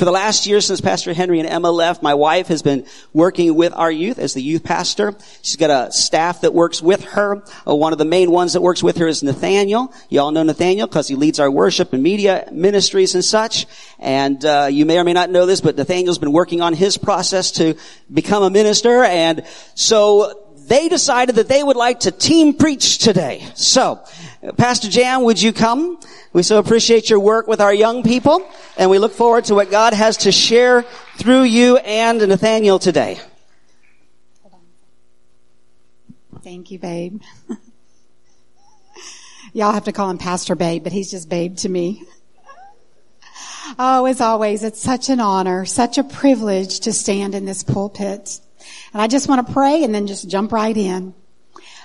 For the last year since Pastor Henry and Emma left, my wife has been working with our youth as the youth pastor. She's got a staff that works with her. Uh, one of the main ones that works with her is Nathaniel. You all know Nathaniel because he leads our worship and media ministries and such. And uh, you may or may not know this, but Nathaniel's been working on his process to become a minister. And so they decided that they would like to team preach today. So, Pastor Jan, would you come? We so appreciate your work with our young people, and we look forward to what God has to share through you and Nathaniel today. Thank you, babe. Y'all have to call him Pastor Babe, but he's just Babe to me. Oh, as always, it's such an honor, such a privilege to stand in this pulpit. And I just want to pray and then just jump right in.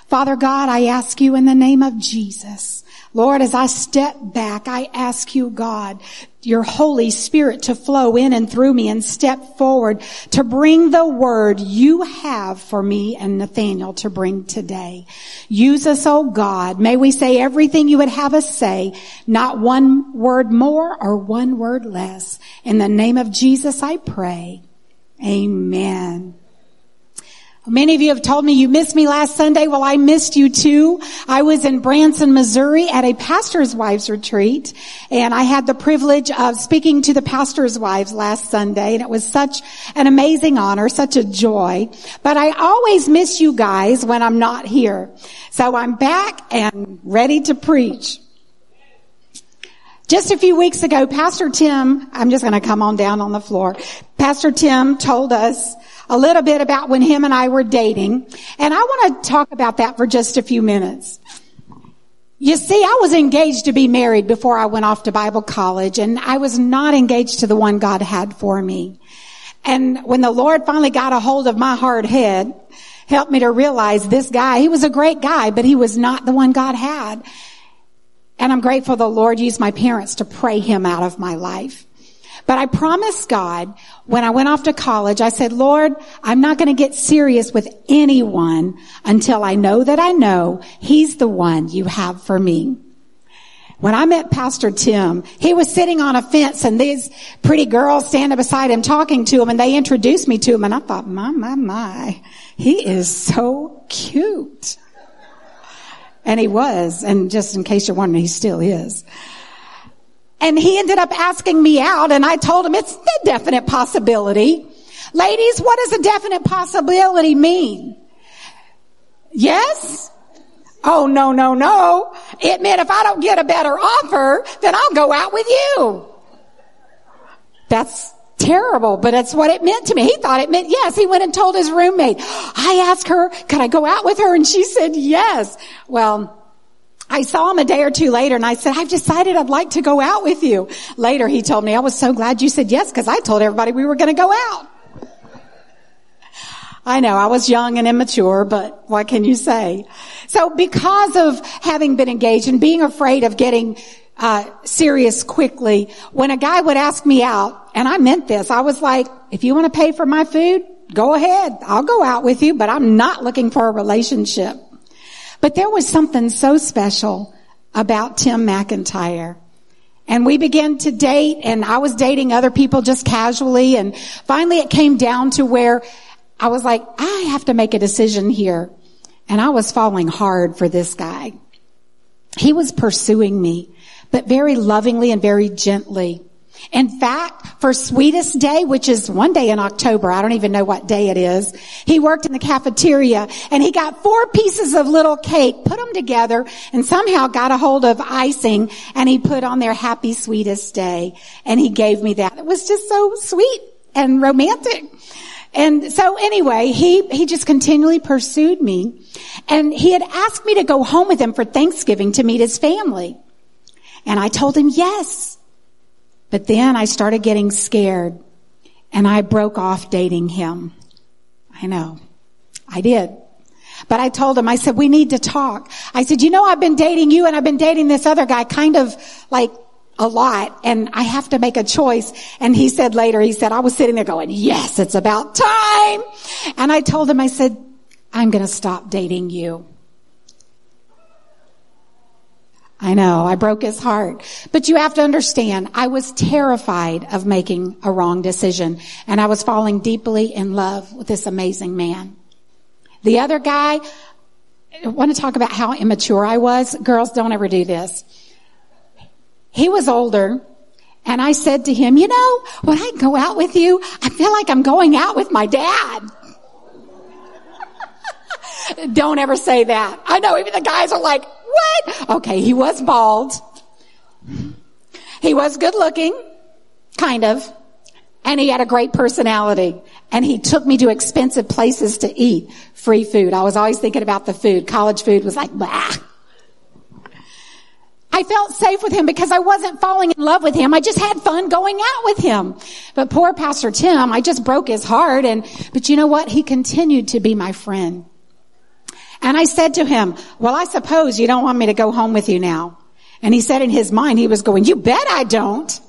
Father God, I ask you in the name of Jesus, Lord, as I step back, I ask you, God, your Holy Spirit to flow in and through me and step forward to bring the word you have for me and Nathaniel to bring today. Use us, oh God. May we say everything you would have us say, not one word more or one word less. In the name of Jesus, I pray. Amen. Many of you have told me you missed me last Sunday. Well, I missed you too. I was in Branson, Missouri at a pastor's wives retreat and I had the privilege of speaking to the pastor's wives last Sunday and it was such an amazing honor, such a joy. But I always miss you guys when I'm not here. So I'm back and ready to preach. Just a few weeks ago, Pastor Tim, I'm just going to come on down on the floor. Pastor Tim told us a little bit about when him and I were dating. And I want to talk about that for just a few minutes. You see, I was engaged to be married before I went off to Bible college and I was not engaged to the one God had for me. And when the Lord finally got a hold of my hard head, helped me to realize this guy, he was a great guy, but he was not the one God had. And I'm grateful the Lord used my parents to pray him out of my life. But I promised God when I went off to college, I said, Lord, I'm not going to get serious with anyone until I know that I know He's the one you have for me. When I met Pastor Tim, he was sitting on a fence and these pretty girls standing beside him talking to him and they introduced me to him and I thought, my, my, my, he is so cute. And he was, and just in case you're wondering, he still is. And he ended up asking me out and I told him it's a definite possibility. Ladies, what does a definite possibility mean? Yes? Oh, no, no, no. It meant if I don't get a better offer, then I'll go out with you. That's terrible, but that's what it meant to me. He thought it meant yes. He went and told his roommate. I asked her, could I go out with her? And she said yes. Well, I saw him a day or two later and I said, I've decided I'd like to go out with you. Later he told me, I was so glad you said yes because I told everybody we were going to go out. I know I was young and immature, but what can you say? So because of having been engaged and being afraid of getting uh, serious quickly, when a guy would ask me out, and I meant this, I was like, if you want to pay for my food, go ahead. I'll go out with you, but I'm not looking for a relationship. But there was something so special about Tim McIntyre. And we began to date and I was dating other people just casually and finally it came down to where I was like, I have to make a decision here. And I was falling hard for this guy. He was pursuing me, but very lovingly and very gently. In fact, for Sweetest Day, which is one day in October, I don't even know what day it is, he worked in the cafeteria and he got four pieces of little cake, put them together and somehow got a hold of icing and he put on their happy sweetest day and he gave me that. It was just so sweet and romantic. And so anyway, he, he just continually pursued me and he had asked me to go home with him for Thanksgiving to meet his family. And I told him yes. But then I started getting scared and I broke off dating him. I know. I did. But I told him, I said, we need to talk. I said, you know, I've been dating you and I've been dating this other guy kind of like a lot and I have to make a choice. And he said later, he said, I was sitting there going, yes, it's about time. And I told him, I said, I'm going to stop dating you. I know, I broke his heart. But you have to understand, I was terrified of making a wrong decision and I was falling deeply in love with this amazing man. The other guy, I want to talk about how immature I was. Girls, don't ever do this. He was older and I said to him, you know, when I go out with you, I feel like I'm going out with my dad. Don't ever say that. I know even the guys are like, what? Okay, he was bald. He was good looking, kind of. And he had a great personality. And he took me to expensive places to eat free food. I was always thinking about the food. College food was like, bah. I felt safe with him because I wasn't falling in love with him. I just had fun going out with him. But poor Pastor Tim, I just broke his heart and, but you know what? He continued to be my friend. And I said to him, well, I suppose you don't want me to go home with you now. And he said in his mind, he was going, you bet I don't.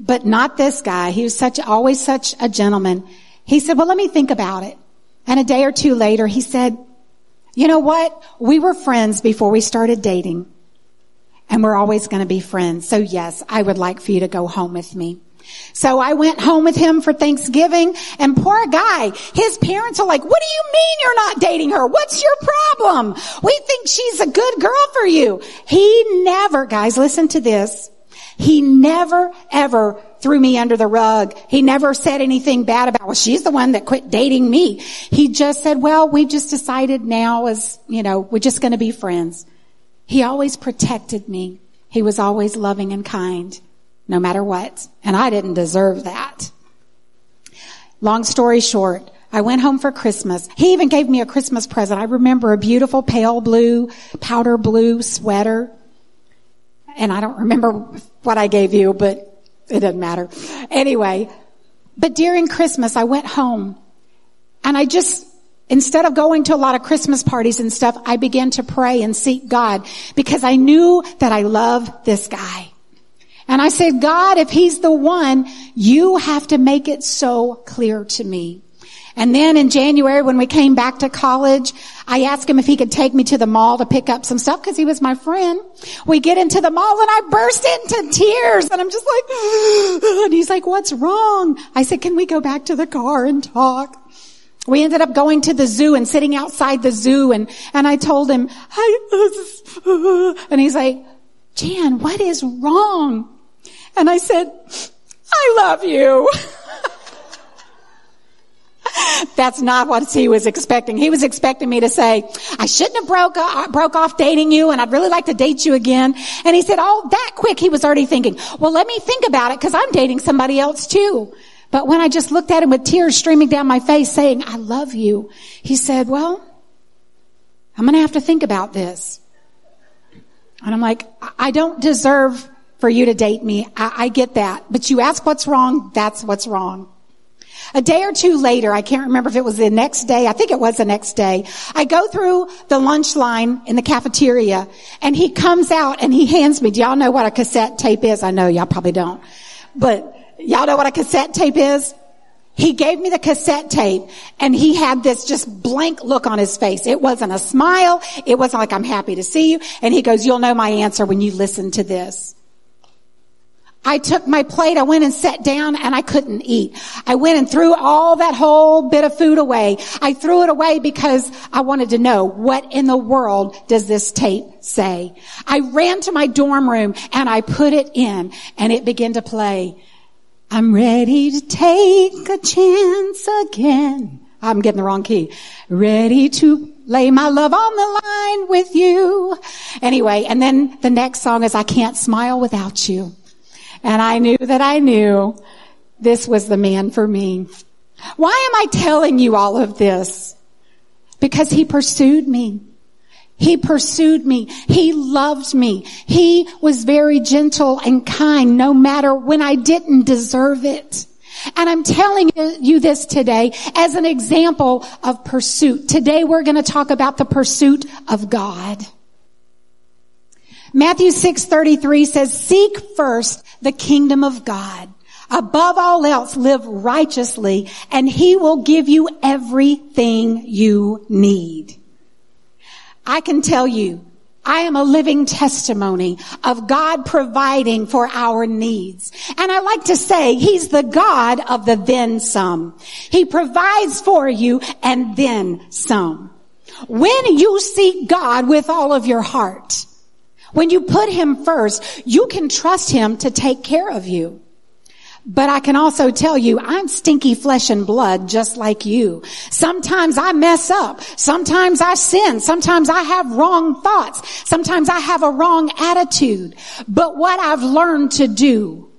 But not this guy. He was such, always such a gentleman. He said, well, let me think about it. And a day or two later, he said, you know what? We were friends before we started dating. And we're always going to be friends. So yes, I would like for you to go home with me. So I went home with him for Thanksgiving and poor guy, his parents are like, what do you mean you're not dating her? What's your problem? We think she's a good girl for you. He never, guys, listen to this. He never ever threw me under the rug. He never said anything bad about, well, she's the one that quit dating me. He just said, well, we just decided now as, you know, we're just going to be friends. He always protected me. He was always loving and kind no matter what. And I didn't deserve that. Long story short, I went home for Christmas. He even gave me a Christmas present. I remember a beautiful pale blue, powder blue sweater. And I don't remember what I gave you, but it doesn't matter. Anyway, but during Christmas, I went home and I just, instead of going to a lot of Christmas parties and stuff, I began to pray and seek God because I knew that I love this guy. And I said, God, if he's the one, you have to make it so clear to me. And then in January when we came back to college, I asked him if he could take me to the mall to pick up some stuff because he was my friend. We get into the mall and I burst into tears and I'm just like, and he's like, what's wrong? I said, can we go back to the car and talk? We ended up going to the zoo and sitting outside the zoo and, and I told him, uh, uh, and he's like, Jan, what is wrong? And I said, I love you. That's not what he was expecting. He was expecting me to say, I shouldn't have broke, uh, broke off dating you and I'd really like to date you again. And he said, oh, that quick, he was already thinking, well, let me think about it because I'm dating somebody else too. But when I just looked at him with tears streaming down my face saying, I love you, he said, well, I'm going to have to think about this. And I'm like, I don't deserve for you to date me. I, I get that. But you ask what's wrong, that's what's wrong. A day or two later, I can't remember if it was the next day, I think it was the next day, I go through the lunch line in the cafeteria and he comes out and he hands me, do y'all know what a cassette tape is? I know y'all probably don't, but y'all know what a cassette tape is? He gave me the cassette tape and he had this just blank look on his face. It wasn't a smile. It wasn't like, I'm happy to see you. And he goes, you'll know my answer when you listen to this. I took my plate, I went and sat down and I couldn't eat. I went and threw all that whole bit of food away. I threw it away because I wanted to know what in the world does this tape say? I ran to my dorm room and I put it in and it began to play. I'm ready to take a chance again. I'm getting the wrong key. Ready to lay my love on the line with you. Anyway, and then the next song is I can't smile without you. And I knew that I knew this was the man for me. Why am I telling you all of this? Because he pursued me. He pursued me. He loved me. He was very gentle and kind no matter when I didn't deserve it. And I'm telling you this today as an example of pursuit. Today we're going to talk about the pursuit of God. Matthew 6:33 says, "Seek first the kingdom of God. Above all else, live righteously and he will give you everything you need." I can tell you, I am a living testimony of God providing for our needs. And I like to say He's the God of the then some. He provides for you and then some. When you seek God with all of your heart, when you put Him first, you can trust Him to take care of you. But I can also tell you, I'm stinky flesh and blood just like you. Sometimes I mess up. Sometimes I sin. Sometimes I have wrong thoughts. Sometimes I have a wrong attitude. But what I've learned to do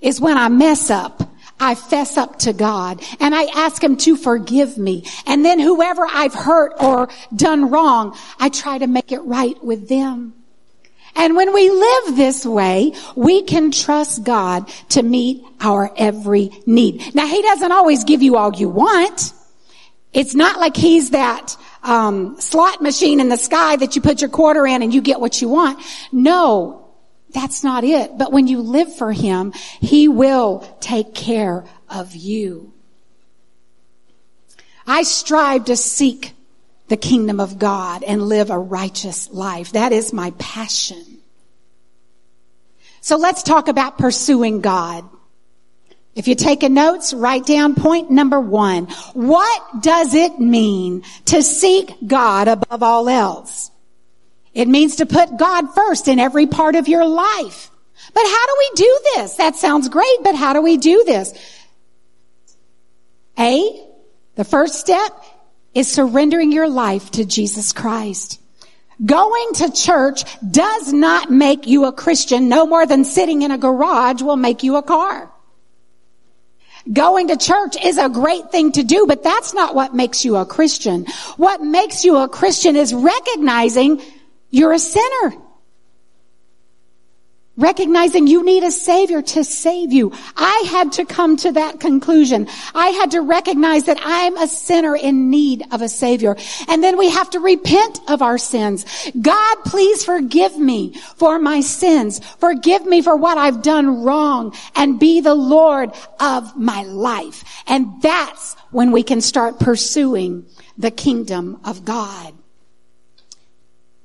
is when I mess up, I fess up to God and I ask Him to forgive me. And then whoever I've hurt or done wrong, I try to make it right with them. And when we live this way, we can trust God to meet our every need. Now, He doesn't always give you all you want. It's not like He's that um, slot machine in the sky that you put your quarter in and you get what you want. No, that's not it. But when you live for Him, He will take care of you. I strive to seek the kingdom of God and live a righteous life. That is my passion. So let's talk about pursuing God. If you're taking notes, write down point number one. What does it mean to seek God above all else? It means to put God first in every part of your life. But how do we do this? That sounds great, but how do we do this? A, the first step is surrendering your life to Jesus Christ. Going to church does not make you a Christian no more than sitting in a garage will make you a car. Going to church is a great thing to do, but that's not what makes you a Christian. What makes you a Christian is recognizing you're a sinner. Recognizing you need a savior to save you. I had to come to that conclusion. I had to recognize that I'm a sinner in need of a savior. And then we have to repent of our sins. God, please forgive me for my sins. Forgive me for what I've done wrong and be the Lord of my life. And that's when we can start pursuing the kingdom of God.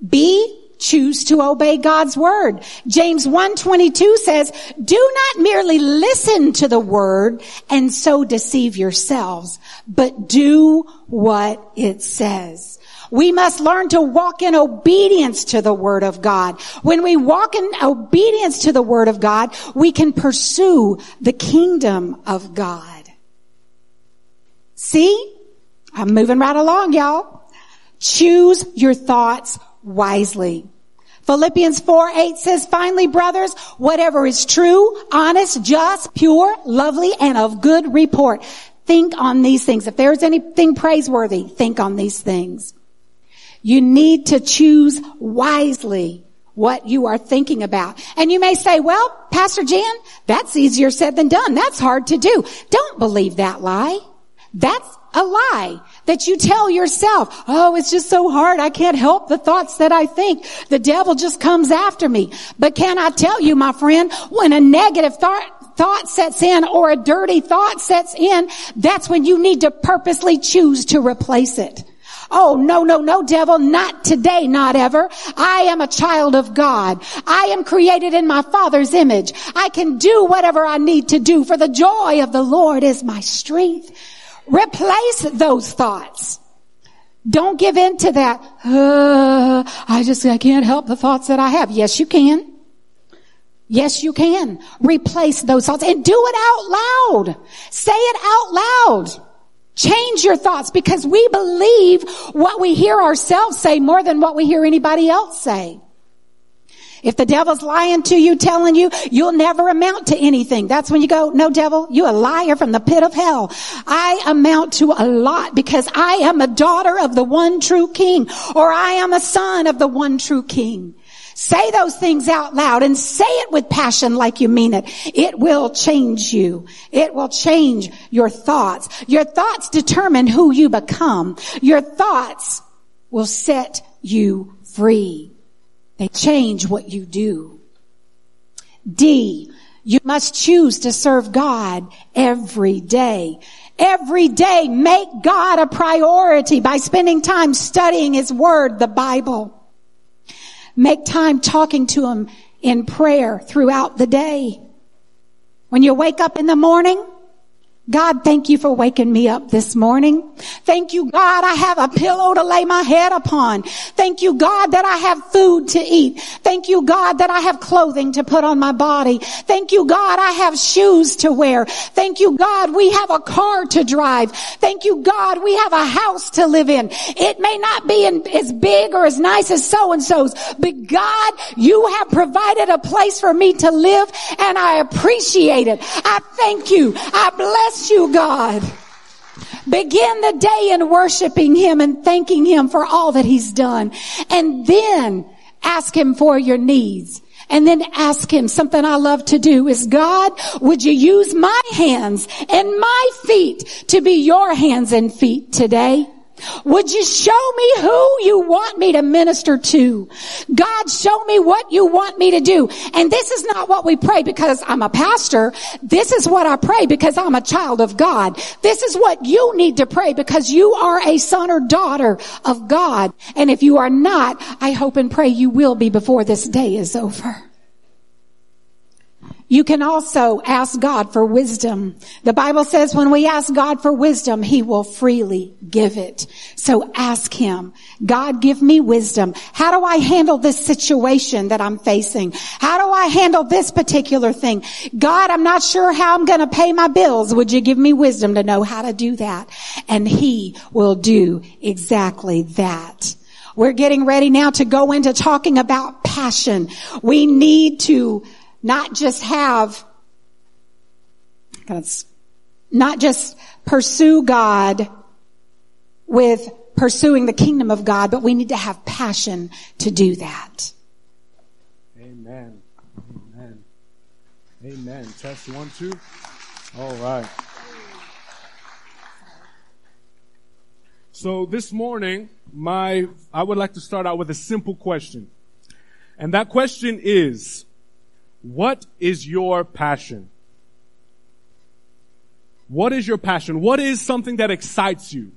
Be choose to obey God's word. James 1:22 says, "Do not merely listen to the word and so deceive yourselves, but do what it says." We must learn to walk in obedience to the word of God. When we walk in obedience to the word of God, we can pursue the kingdom of God. See? I'm moving right along, y'all. Choose your thoughts wisely. Philippians 4, 8 says, finally, brothers, whatever is true, honest, just, pure, lovely, and of good report. Think on these things. If there's anything praiseworthy, think on these things. You need to choose wisely what you are thinking about. And you may say, well, Pastor Jan, that's easier said than done. That's hard to do. Don't believe that lie. That's a lie that you tell yourself, oh, it's just so hard. I can't help the thoughts that I think. The devil just comes after me. But can I tell you, my friend, when a negative thought, thought sets in or a dirty thought sets in, that's when you need to purposely choose to replace it. Oh, no, no, no, devil, not today, not ever. I am a child of God. I am created in my father's image. I can do whatever I need to do for the joy of the Lord is my strength. Replace those thoughts. Don't give in to that, uh, I just, I can't help the thoughts that I have. Yes, you can. Yes, you can. Replace those thoughts and do it out loud. Say it out loud. Change your thoughts because we believe what we hear ourselves say more than what we hear anybody else say. If the devil's lying to you, telling you you'll never amount to anything, that's when you go, no devil, you a liar from the pit of hell. I amount to a lot because I am a daughter of the one true king or I am a son of the one true king. Say those things out loud and say it with passion like you mean it. It will change you. It will change your thoughts. Your thoughts determine who you become. Your thoughts will set you free. They change what you do. D, you must choose to serve God every day. Every day, make God a priority by spending time studying His Word, the Bible. Make time talking to Him in prayer throughout the day. When you wake up in the morning, God, thank you for waking me up this morning. Thank you, God, I have a pillow to lay my head upon. Thank you, God, that I have food to eat. Thank you, God, that I have clothing to put on my body. Thank you, God, I have shoes to wear. Thank you, God, we have a car to drive. Thank you, God, we have a house to live in. It may not be in, as big or as nice as so-and-so's, but God, you have provided a place for me to live and I appreciate it. I thank you. I bless bless you, God. Begin the day in worshiping Him and thanking Him for all that He's done. And then ask Him for your needs. And then ask Him, something I love to do is, God, would you use my hands and my feet to be your hands and feet today? Would you show me who you want me to minister to? God, show me what you want me to do. And this is not what we pray because I'm a pastor. This is what I pray because I'm a child of God. This is what you need to pray because you are a son or daughter of God. And if you are not, I hope and pray you will be before this day is over. You can also ask God for wisdom. The Bible says when we ask God for wisdom, He will freely give it. So ask Him, God give me wisdom. How do I handle this situation that I'm facing? How do I handle this particular thing? God, I'm not sure how I'm going to pay my bills. Would you give me wisdom to know how to do that? And He will do exactly that. We're getting ready now to go into talking about passion. We need to not just have, not just pursue God with pursuing the kingdom of God, but we need to have passion to do that. Amen. Amen. Amen. Test one, two. All right. So this morning, my, I would like to start out with a simple question. And that question is, what is your passion? What is your passion? What is something that excites you?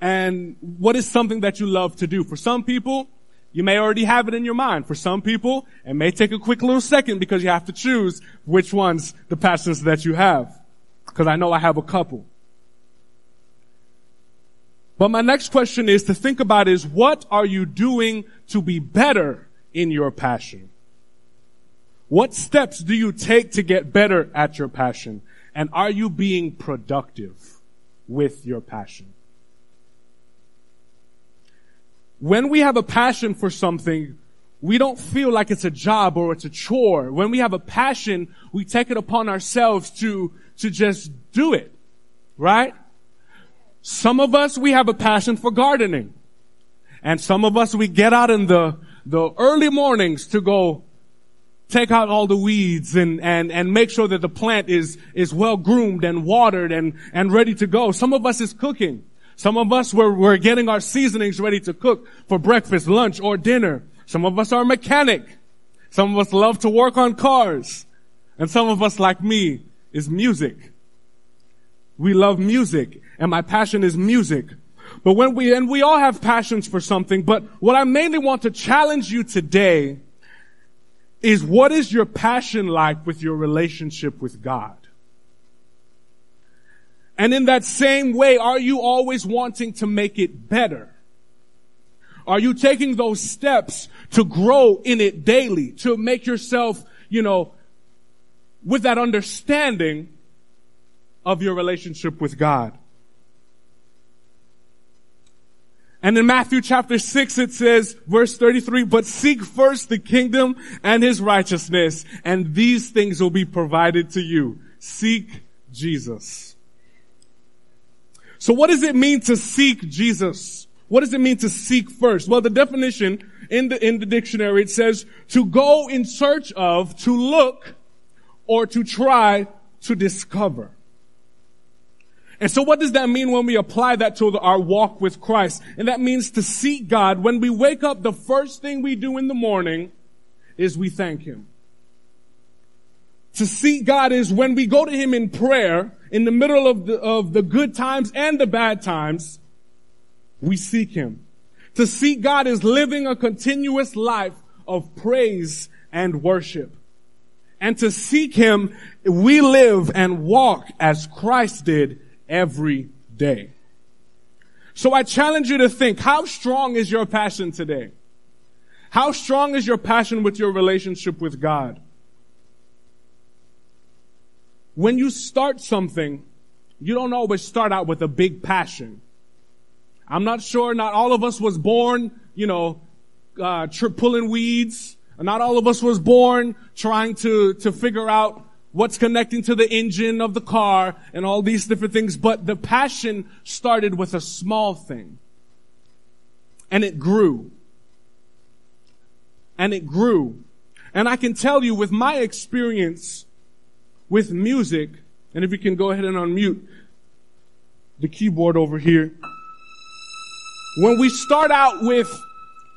And what is something that you love to do? For some people, you may already have it in your mind. For some people, it may take a quick little second because you have to choose which ones the passions that you have. Because I know I have a couple. But my next question is to think about is what are you doing to be better in your passion? What steps do you take to get better at your passion? And are you being productive with your passion? When we have a passion for something, we don't feel like it's a job or it's a chore. When we have a passion, we take it upon ourselves to, to just do it. Right? Some of us, we have a passion for gardening. And some of us, we get out in the, the early mornings to go take out all the weeds and, and, and make sure that the plant is, is well groomed and watered and, and ready to go. Some of us is cooking. Some of us we're, we're getting our seasonings ready to cook for breakfast, lunch, or dinner. Some of us are mechanic. Some of us love to work on cars. And some of us, like me, is music. We love music and my passion is music. But when we, and we all have passions for something, but what I mainly want to challenge you today is what is your passion like with your relationship with God? And in that same way, are you always wanting to make it better? Are you taking those steps to grow in it daily, to make yourself, you know, with that understanding of your relationship with God? And in Matthew chapter 6 it says, verse 33, but seek first the kingdom and his righteousness, and these things will be provided to you. Seek Jesus. So what does it mean to seek Jesus? What does it mean to seek first? Well, the definition in the, in the dictionary, it says to go in search of, to look, or to try to discover. And so what does that mean when we apply that to our walk with Christ? And that means to seek God. When we wake up, the first thing we do in the morning is we thank Him. To seek God is when we go to Him in prayer, in the middle of the, of the good times and the bad times, we seek Him. To seek God is living a continuous life of praise and worship. And to seek Him, we live and walk as Christ did every day. So I challenge you to think, how strong is your passion today? How strong is your passion with your relationship with God? When you start something, you don't always start out with a big passion. I'm not sure not all of us was born, you know, uh, tri- pulling weeds. Not all of us was born trying to, to figure out what's connecting to the engine of the car and all these different things. But the passion started with a small thing. And it grew. And it grew. And I can tell you with my experience with music, and if you can go ahead and unmute the keyboard over here. When we start out with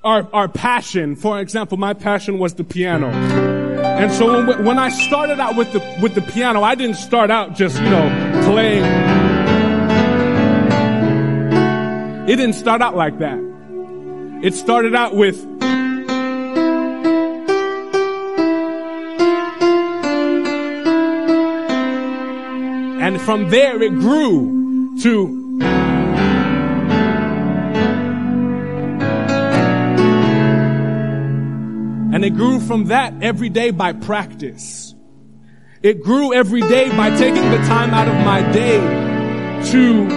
our, our passion, for example, my passion was the piano. And so when, when I started out with the, with the piano, I didn't start out just, you know, playing. It didn't start out like that. It started out with And from there it grew to And it grew from that every day by practice. It grew every day by taking the time out of my day to,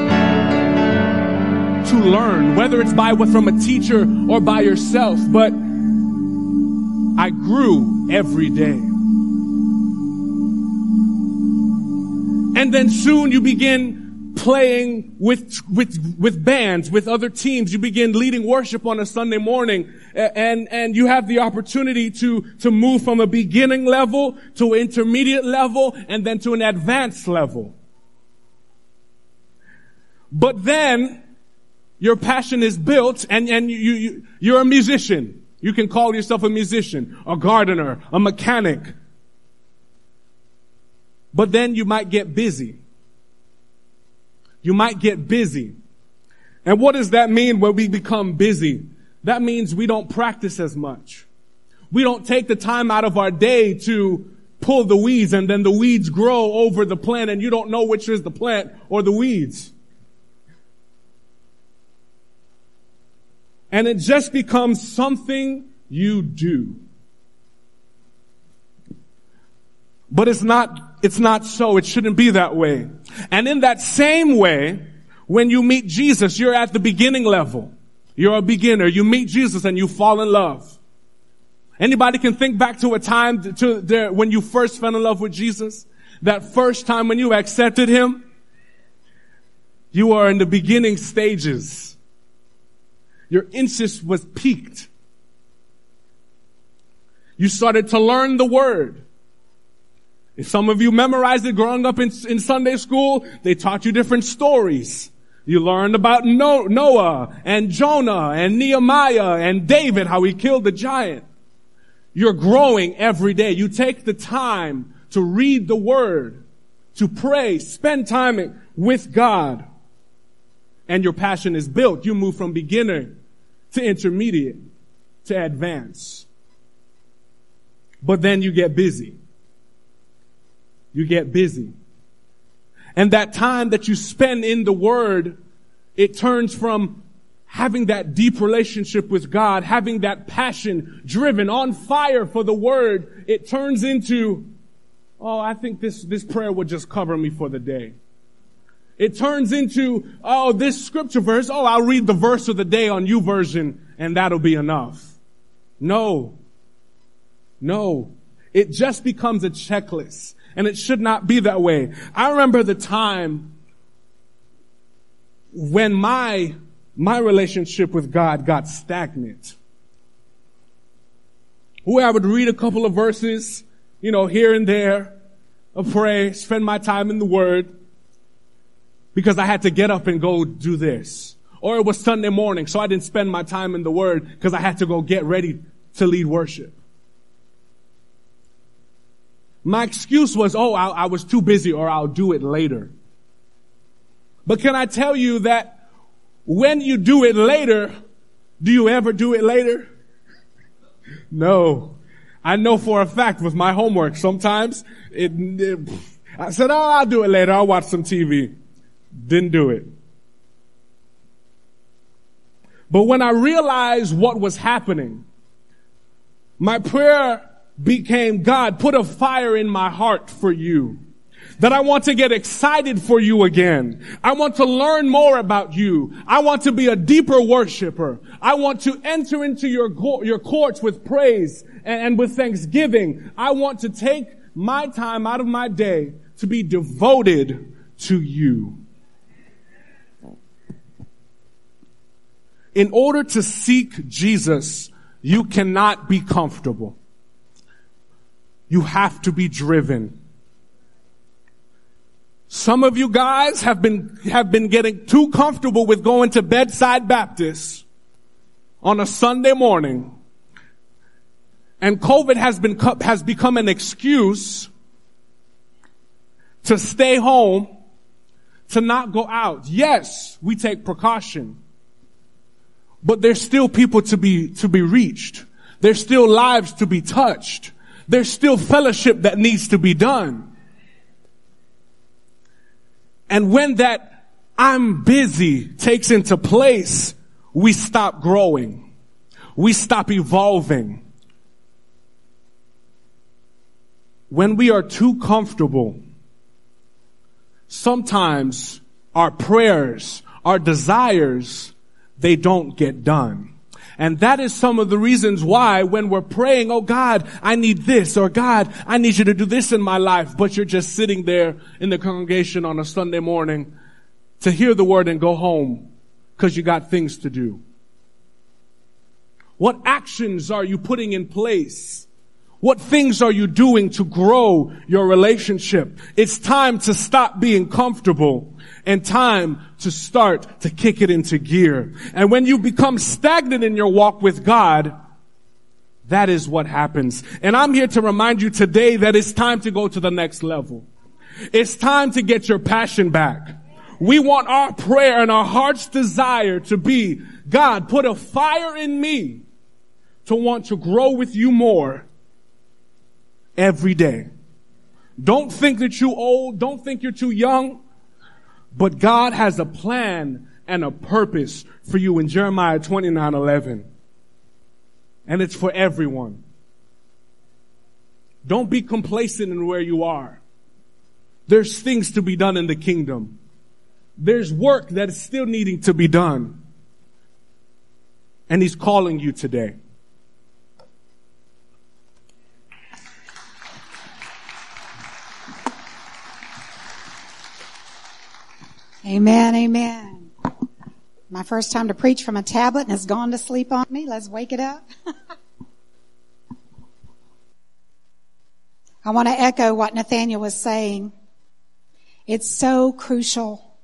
to learn, whether it's by what from a teacher or by yourself, but I grew every day. And then soon you begin playing with, with, with bands, with other teams. You begin leading worship on a Sunday morning and, and you have the opportunity to, to move from a beginning level to intermediate level and then to an advanced level. But then your passion is built and, and you, you, you're a musician. You can call yourself a musician, a gardener, a mechanic. But then you might get busy. You might get busy. And what does that mean when we become busy? That means we don't practice as much. We don't take the time out of our day to pull the weeds and then the weeds grow over the plant and you don't know which is the plant or the weeds. And it just becomes something you do. But it's not, it's not so. It shouldn't be that way. And in that same way, when you meet Jesus, you're at the beginning level. You're a beginner. You meet Jesus and you fall in love. Anybody can think back to a time to the, when you first fell in love with Jesus? That first time when you accepted Him? You are in the beginning stages. Your interest was piqued. You started to learn the Word. Some of you memorized it growing up in, in Sunday school, they taught you different stories. You learned about Noah and Jonah and Nehemiah and David, how he killed the giant. You're growing every day. You take the time to read the word, to pray, spend time with God, and your passion is built. You move from beginner to intermediate to advance. But then you get busy you get busy. And that time that you spend in the Word, it turns from having that deep relationship with God, having that passion driven on fire for the Word, it turns into, oh, I think this, this prayer would just cover me for the day. It turns into, oh, this scripture verse, oh, I'll read the verse of the day on YouVersion and that'll be enough. No. No. It just becomes a checklist. And it should not be that way. I remember the time when my, my relationship with God got stagnant. Where I would read a couple of verses, you know, here and there, a pray, spend my time in the Word, because I had to get up and go do this. Or it was Sunday morning, so I didn't spend my time in the Word because I had to go get ready to lead worship. My excuse was, oh, I, I was too busy or I'll do it later. But can I tell you that when you do it later, do you ever do it later? No. I know for a fact with my homework, sometimes it, it I said, oh, I'll do it later. I'll watch some TV. Didn't do it. But when I realized what was happening, my prayer became, God, put a fire in my heart for you. That I want to get excited for you again. I want to learn more about you. I want to be a deeper worshiper. I want to enter into your, your courts with praise and, and with thanksgiving. I want to take my time out of my day to be devoted to you. In order to seek Jesus, you cannot be comfortable. You have to be driven. Some of you guys have been, have been getting too comfortable with going to bedside Baptist on a Sunday morning. And COVID has been, has become an excuse to stay home, to not go out. Yes, we take precaution, but there's still people to be, to be reached. There's still lives to be touched. There's still fellowship that needs to be done. And when that I'm busy takes into place, we stop growing. We stop evolving. When we are too comfortable, sometimes our prayers, our desires, they don't get done. And that is some of the reasons why when we're praying, oh God, I need this, or God, I need you to do this in my life, but you're just sitting there in the congregation on a Sunday morning to hear the word and go home because you got things to do. What actions are you putting in place? What things are you doing to grow your relationship? It's time to stop being comfortable and time to start to kick it into gear. And when you become stagnant in your walk with God, that is what happens. And I'm here to remind you today that it's time to go to the next level. It's time to get your passion back. We want our prayer and our heart's desire to be, God, put a fire in me to want to grow with you more every day. Don't think that you're old. Don't think you're too young. But God has a plan and a purpose for you in Jeremiah 29 11. And it's for everyone. Don't be complacent in where you are. There's things to be done in the kingdom. There's work that is still needing to be done. And He's calling you today. Amen, amen. My first time to preach from a tablet and has gone to sleep on me. Let's wake it up. I want to echo what Nathaniel was saying. It's so crucial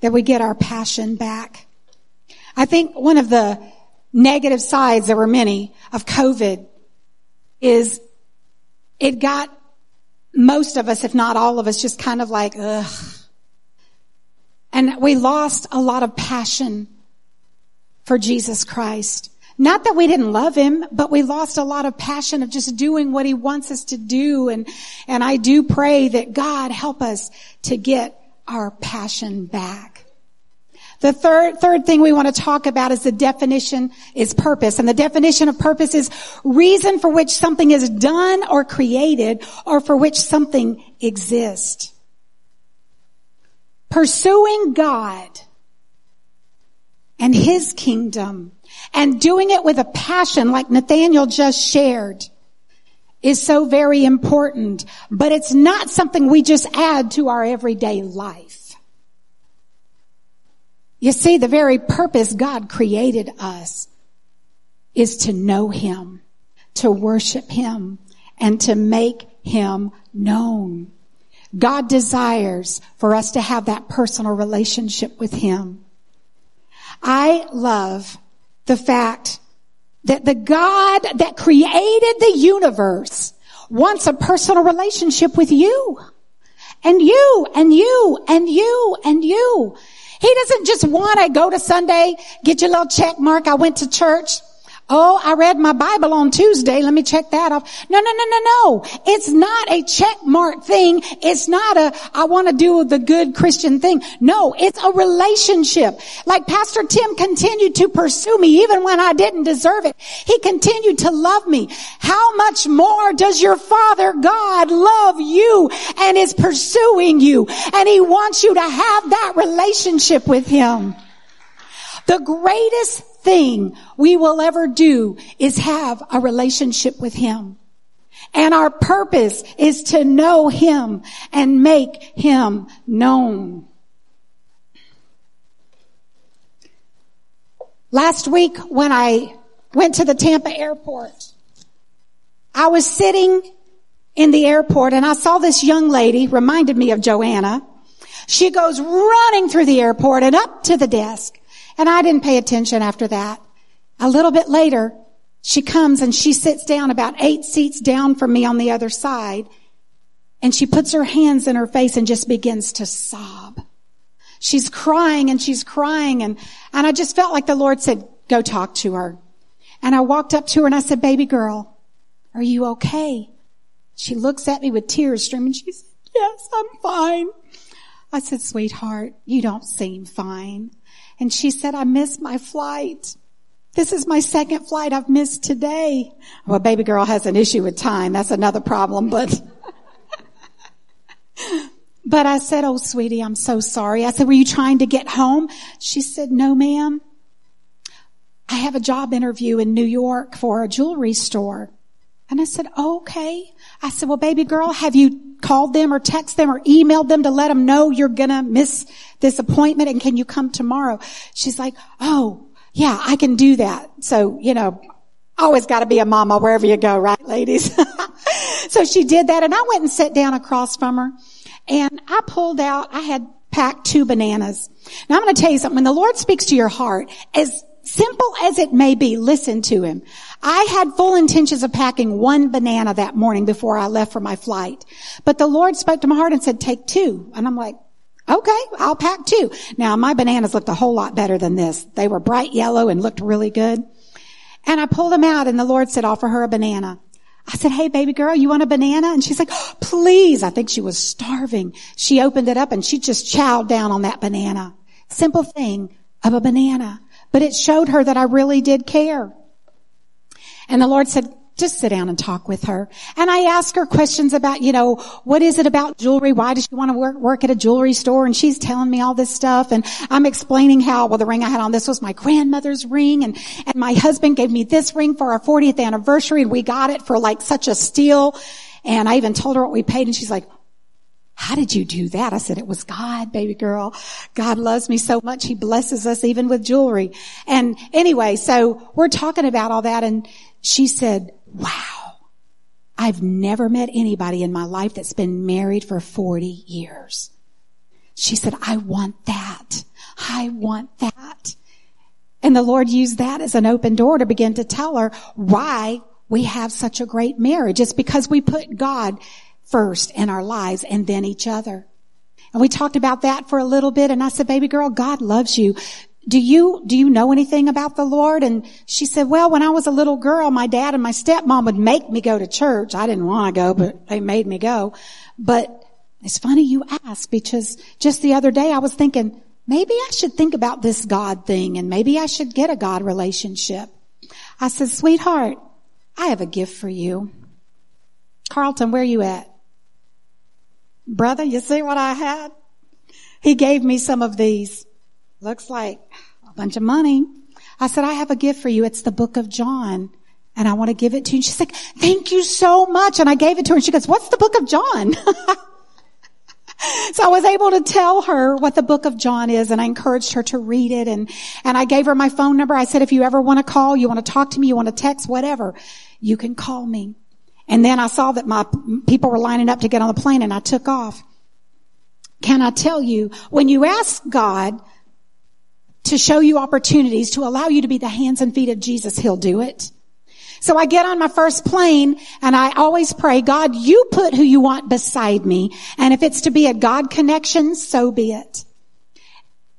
that we get our passion back. I think one of the negative sides, there were many, of COVID is it got most of us, if not all of us, just kind of like, ugh, and we lost a lot of passion for Jesus Christ. Not that we didn't love him, but we lost a lot of passion of just doing what he wants us to do. And, and I do pray that God help us to get our passion back. The third, third thing we want to talk about is the definition is purpose. And the definition of purpose is reason for which something is done or created or for which something exists. Pursuing God and His kingdom and doing it with a passion like Nathaniel just shared is so very important, but it's not something we just add to our everyday life. You see, the very purpose God created us is to know Him, to worship Him, and to make Him known. God desires for us to have that personal relationship with Him. I love the fact that the God that created the universe wants a personal relationship with you. And you, and you, and you, and you. He doesn't just want to go to Sunday, get your little check mark, I went to church. Oh, I read my Bible on Tuesday. Let me check that off. No, no, no, no, no. It's not a check mark thing. It's not a, I want to do the good Christian thing. No, it's a relationship. Like Pastor Tim continued to pursue me even when I didn't deserve it. He continued to love me. How much more does your Father God love you and is pursuing you? And He wants you to have that relationship with Him. The greatest thing we will ever do is have a relationship with Him. And our purpose is to know Him and make Him known. Last week when I went to the Tampa airport, I was sitting in the airport and I saw this young lady, reminded me of Joanna. She goes running through the airport and up to the desk. And I didn't pay attention after that. A little bit later, she comes and she sits down about eight seats down from me on the other side. And she puts her hands in her face and just begins to sob. She's crying and she's crying and, and I just felt like the Lord said, go talk to her. And I walked up to her and I said, baby girl, are you okay? She looks at me with tears streaming. She said, yes, I'm fine. I said, sweetheart, you don't seem fine. And she said, I missed my flight. This is my second flight I've missed today. Well, baby girl has an issue with time. That's another problem, but, but I said, Oh, sweetie, I'm so sorry. I said, were you trying to get home? She said, no, ma'am. I have a job interview in New York for a jewelry store. And I said, oh, okay. I said, well, baby girl, have you called them or text them or emailed them to let them know you're gonna miss this appointment and can you come tomorrow? She's like, oh, yeah, I can do that. So, you know, always gotta be a mama wherever you go, right, ladies? so she did that and I went and sat down across from her and I pulled out, I had packed two bananas. Now I'm to tell you something. When the Lord speaks to your heart, as simple as it may be, listen to Him. I had full intentions of packing one banana that morning before I left for my flight. But the Lord spoke to my heart and said, take two. And I'm like, okay, I'll pack two. Now my bananas looked a whole lot better than this. They were bright yellow and looked really good. And I pulled them out and the Lord said, offer her a banana. I said, hey baby girl, you want a banana? And she's like, oh, please. I think she was starving. She opened it up and she just chowed down on that banana. Simple thing of a banana. But it showed her that I really did care. And the Lord said, just sit down and talk with her. And I asked her questions about, you know, what is it about jewelry? Why does she want to work, work at a jewelry store? And she's telling me all this stuff. And I'm explaining how, well, the ring I had on this was my grandmother's ring. And, and my husband gave me this ring for our 40th anniversary. And we got it for like such a steal. And I even told her what we paid. And she's like, how did you do that? I said, it was God, baby girl. God loves me so much. He blesses us even with jewelry. And anyway, so we're talking about all that and she said, wow, I've never met anybody in my life that's been married for 40 years. She said, I want that. I want that. And the Lord used that as an open door to begin to tell her why we have such a great marriage. It's because we put God first in our lives and then each other. And we talked about that for a little bit and I said, baby girl, God loves you. Do you, do you know anything about the Lord? And she said, well, when I was a little girl, my dad and my stepmom would make me go to church. I didn't want to go, but they made me go. But it's funny you ask because just the other day I was thinking, maybe I should think about this God thing and maybe I should get a God relationship. I said, sweetheart, I have a gift for you. Carlton, where are you at? Brother, you see what I had? He gave me some of these. Looks like a bunch of money. I said, I have a gift for you. It's the book of John. And I want to give it to you. And she's like, thank you so much. And I gave it to her and she goes, what's the book of John? so I was able to tell her what the book of John is and I encouraged her to read it and, and I gave her my phone number. I said, if you ever want to call, you want to talk to me, you want to text, whatever, you can call me. And then I saw that my people were lining up to get on the plane and I took off. Can I tell you, when you ask God to show you opportunities to allow you to be the hands and feet of Jesus, He'll do it. So I get on my first plane and I always pray, God, you put who you want beside me. And if it's to be a God connection, so be it.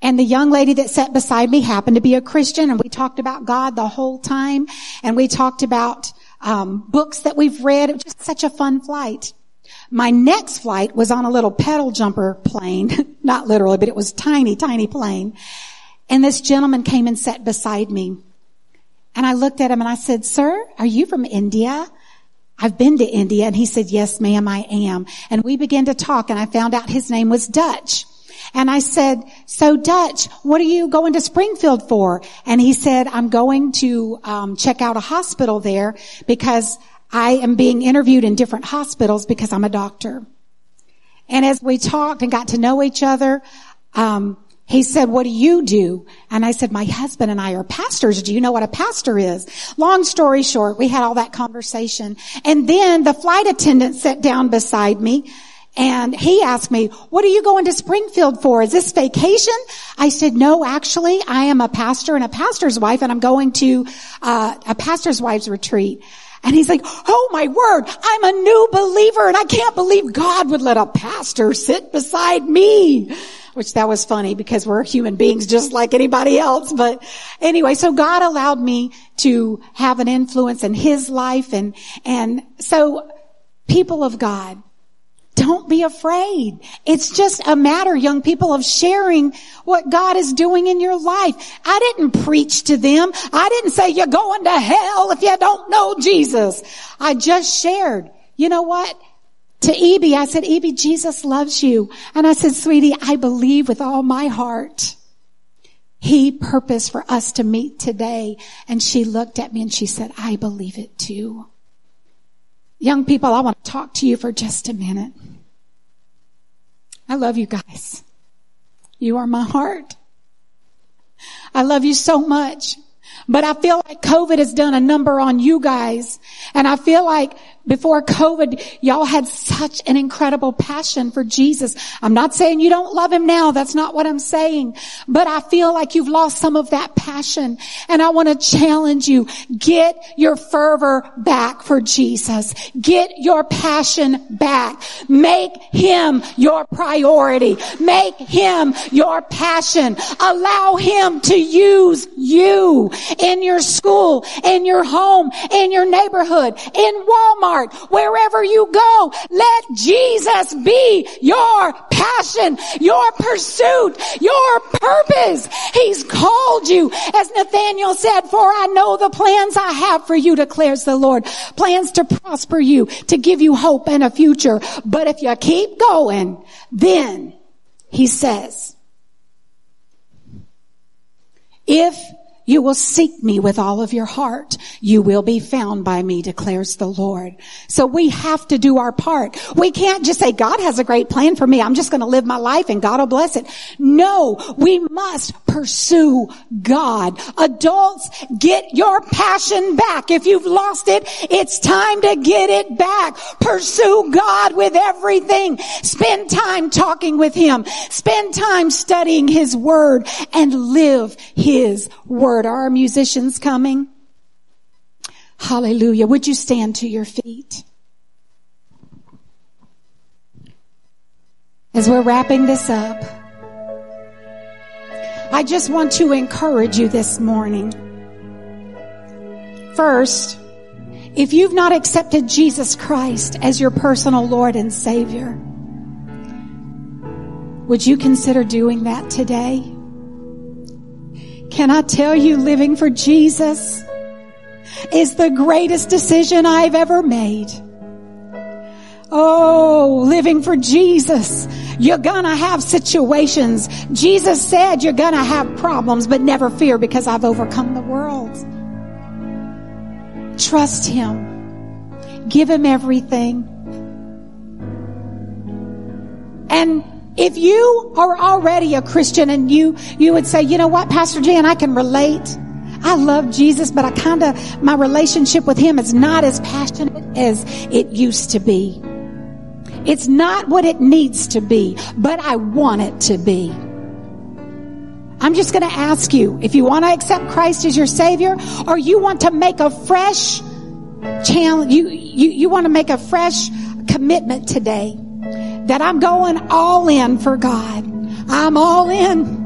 And the young lady that sat beside me happened to be a Christian and we talked about God the whole time and we talked about um, books that we've read. It was just such a fun flight. My next flight was on a little pedal jumper plane, not literally, but it was tiny, tiny plane. And this gentleman came and sat beside me. And I looked at him and I said, sir, are you from India? I've been to India. And he said, yes, ma'am, I am. And we began to talk and I found out his name was Dutch. And I said, so Dutch, what are you going to Springfield for? And he said, I'm going to um, check out a hospital there because I am being interviewed in different hospitals because I'm a doctor. And as we talked and got to know each other, um, he said, what do you do? And I said, my husband and I are pastors. Do you know what a pastor is? Long story short, we had all that conversation. And then the flight attendant sat down beside me and he asked me, what are you going to Springfield for? Is this vacation? I said, no, actually, I am a pastor and a pastor's wife and I'm going to uh, a pastor's wife's retreat. And he's like, oh my word, I'm a new believer and I can't believe God would let a pastor sit beside me. Which that was funny because we're human beings just like anybody else. But anyway, so God allowed me to have an influence in his life and, and so people of God, don't be afraid. It's just a matter, young people, of sharing what God is doing in your life. I didn't preach to them. I didn't say you're going to hell if you don't know Jesus. I just shared. You know what? To Evie, I said, Evie, Jesus loves you. And I said, sweetie, I believe with all my heart. He purposed for us to meet today. And she looked at me and she said, I believe it too. Young people, I want to talk to you for just a minute. I love you guys. You are my heart. I love you so much. But I feel like COVID has done a number on you guys. And I feel like before COVID, y'all had such an incredible passion for Jesus. I'm not saying you don't love him now. That's not what I'm saying. But I feel like you've lost some of that passion. And I want to challenge you. Get your fervor back for Jesus. Get your passion back. Make him your priority. Make him your passion. Allow him to use you in your school, in your home, in your neighborhood, in Walmart wherever you go. Let Jesus be your passion, your pursuit, your purpose. He's called you, as Nathaniel said, for I know the plans I have for you, declares the Lord. Plans to prosper you, to give you hope and a future. But if you keep going, then he says, if you will seek me with all of your heart. You will be found by me, declares the Lord. So we have to do our part. We can't just say, God has a great plan for me. I'm just going to live my life and God will bless it. No, we must pursue God. Adults, get your passion back. If you've lost it, it's time to get it back. Pursue God with everything. Spend time talking with Him. Spend time studying His Word and live His Word. Are our musicians coming? Hallelujah. Would you stand to your feet? As we're wrapping this up, I just want to encourage you this morning. First, if you've not accepted Jesus Christ as your personal Lord and Savior, would you consider doing that today? Can I tell you living for Jesus is the greatest decision I've ever made. Oh, living for Jesus. You're gonna have situations. Jesus said you're gonna have problems, but never fear because I've overcome the world. Trust Him. Give Him everything. And if you are already a Christian and you, you would say, you know what, Pastor Jan, I can relate. I love Jesus, but I kind of, my relationship with Him is not as passionate as it used to be. It's not what it needs to be, but I want it to be. I'm just going to ask you if you want to accept Christ as your Savior or you want to make a fresh challenge, you, you, you want to make a fresh commitment today that I'm going all in for God. I'm all in.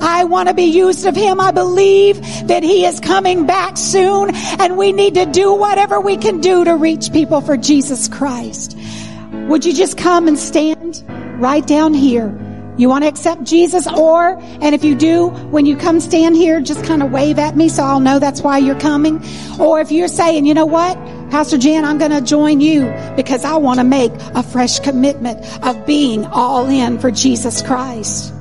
I want to be used of Him. I believe that He is coming back soon and we need to do whatever we can do to reach people for Jesus Christ. Would you just come and stand right down here? You want to accept Jesus or, and if you do, when you come stand here, just kind of wave at me so I'll know that's why you're coming. Or if you're saying, you know what? Pastor Jan, I'm going to join you because I want to make a fresh commitment of being all in for Jesus Christ.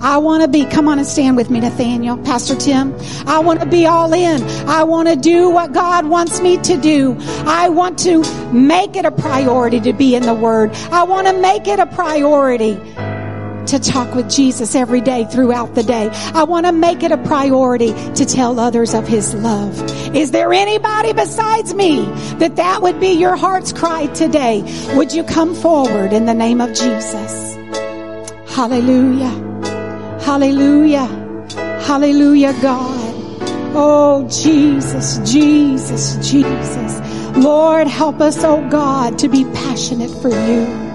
I want to be, come on and stand with me, Nathaniel, Pastor Tim. I want to be all in. I want to do what God wants me to do. I want to make it a priority to be in the Word. I want to make it a priority to talk with Jesus every day throughout the day. I want to make it a priority to tell others of His love. Is there anybody besides me that that would be your heart's cry today? Would you come forward in the name of Jesus? Hallelujah. Hallelujah. Hallelujah, God. Oh, Jesus, Jesus, Jesus. Lord, help us, oh God, to be passionate for you.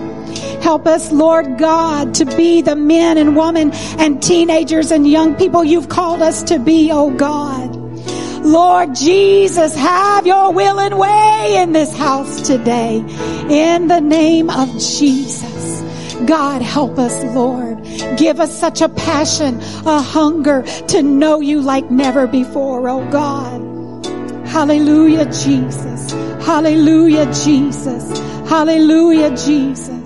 Help us, Lord God, to be the men and women and teenagers and young people you've called us to be, oh God. Lord Jesus, have your will and way in this house today. In the name of Jesus. God, help us, Lord. Give us such a passion, a hunger to know you like never before, oh God. Hallelujah, Jesus. Hallelujah, Jesus. Hallelujah, Jesus.